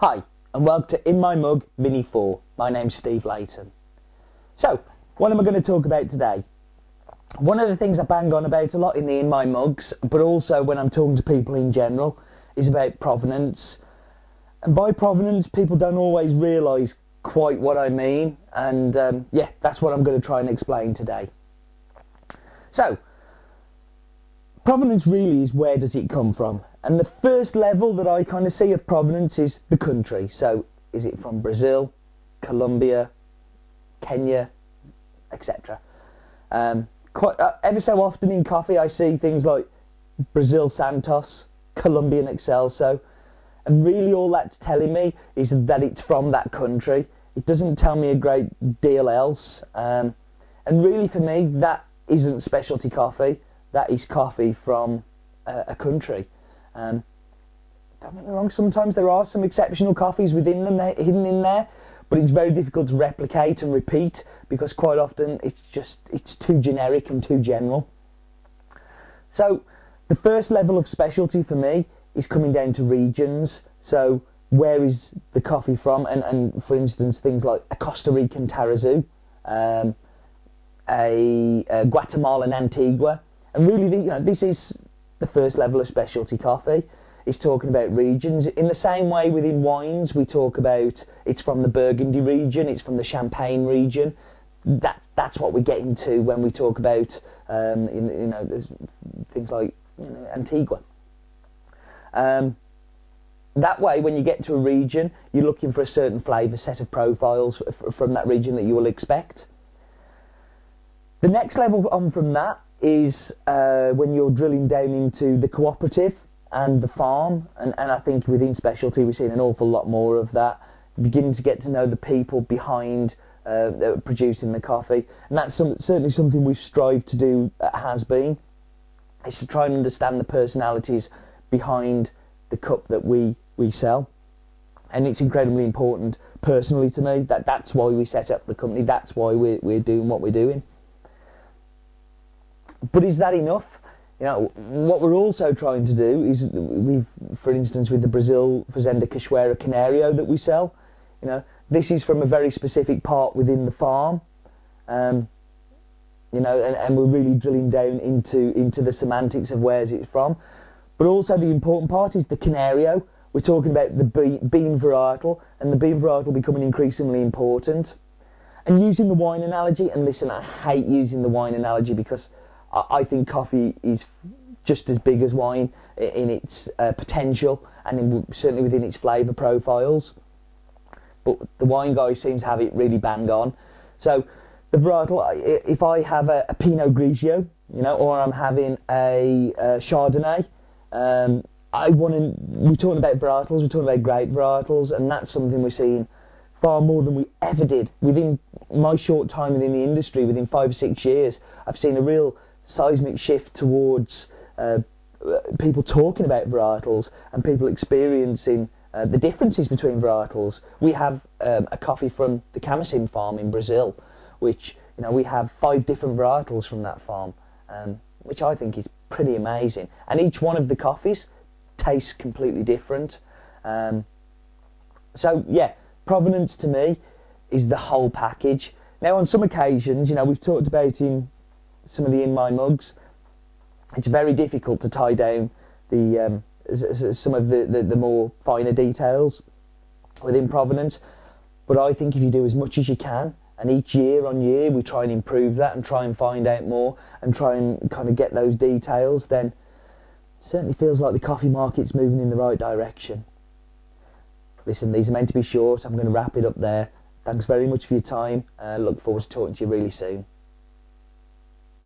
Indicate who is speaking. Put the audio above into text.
Speaker 1: Hi, and welcome to In My Mug Mini 4. My name's Steve Layton. So, what am I going to talk about today? One of the things I bang on about a lot in the In My Mugs, but also when I'm talking to people in general, is about provenance. And by provenance, people don't always realise quite what I mean, and um, yeah, that's what I'm going to try and explain today. So, provenance really is where does it come from? And the first level that I kind of see of provenance is the country. So, is it from Brazil, Colombia, Kenya, etc. Um, quite uh, ever so often in coffee, I see things like Brazil Santos, Colombian Excelso, and really all that's telling me is that it's from that country. It doesn't tell me a great deal else. Um, and really, for me, that isn't specialty coffee. That is coffee from a, a country. Um, don't get me wrong, sometimes there are some exceptional coffees within them hidden in there, but it's very difficult to replicate and repeat because quite often it's just it's too generic and too general. So the first level of specialty for me is coming down to regions. So where is the coffee from? And, and for instance, things like a Costa Rican Tarrazú, um, a, a Guatemalan Antigua, and really, the, you know, this is the first level of specialty coffee. Is talking about regions in the same way within wines we talk about it's from the Burgundy region, it's from the Champagne region. That that's what we get into when we talk about um, you, you know things like you know, Antigua. Um, that way, when you get to a region, you're looking for a certain flavour set of profiles f- from that region that you will expect. The next level on from that is uh, when you're drilling down into the cooperative and the farm, and, and I think within specialty we're seeing an awful lot more of that. Beginning to get to know the people behind uh, producing the coffee, and that's some, certainly something we've strived to do at Has Bean, is to try and understand the personalities behind the cup that we, we sell. And it's incredibly important personally to me that that's why we set up the company, that's why we're, we're doing what we're doing. But is that enough? You know, what we're also trying to do is we've, for instance, with the Brazil Fazenda Cachoeira Canario that we sell, you know, this is from a very specific part within the farm. Um, you know, and, and, we're really drilling down into into the semantics of where's it from. But also the important part is the Canario. We're talking about the bean varietal, and the bean varietal becoming increasingly important. And using the wine analogy, and listen, I hate using the wine analogy because I think coffee is just as big as wine in its uh, potential and in, certainly within its flavour profiles. But the wine guy seems to have it really bang on. So the varietal, if I have a, a Pinot Grigio, you know, or I'm having a, a Chardonnay, um, I want to. We're talking about varietals, we're talking about great varietals, and that's something we're seeing far more than we ever did within my short time within the industry. Within five or six years, I've seen a real seismic shift towards uh, people talking about varietals and people experiencing uh, the differences between varietals. We have um, a coffee from the Camocim farm in Brazil, which you know we have five different varietals from that farm, um, which I think is pretty amazing. And each one of the coffees tastes completely different. Um, so yeah, provenance to me is the whole package. Now, on some occasions, you know, we've talked about in some of the in my mugs, it's very difficult to tie down the um, some of the, the, the, more finer details within provenance. But I think if you do as much as you can, and each year on year we try and improve that and try and find out more and try and kind of get those details, then certainly feels like the coffee market's moving in the right direction. Listen, these are meant to be short. I'm going to wrap it up there. Thanks very much for your time. Uh, look forward to talking to you really soon.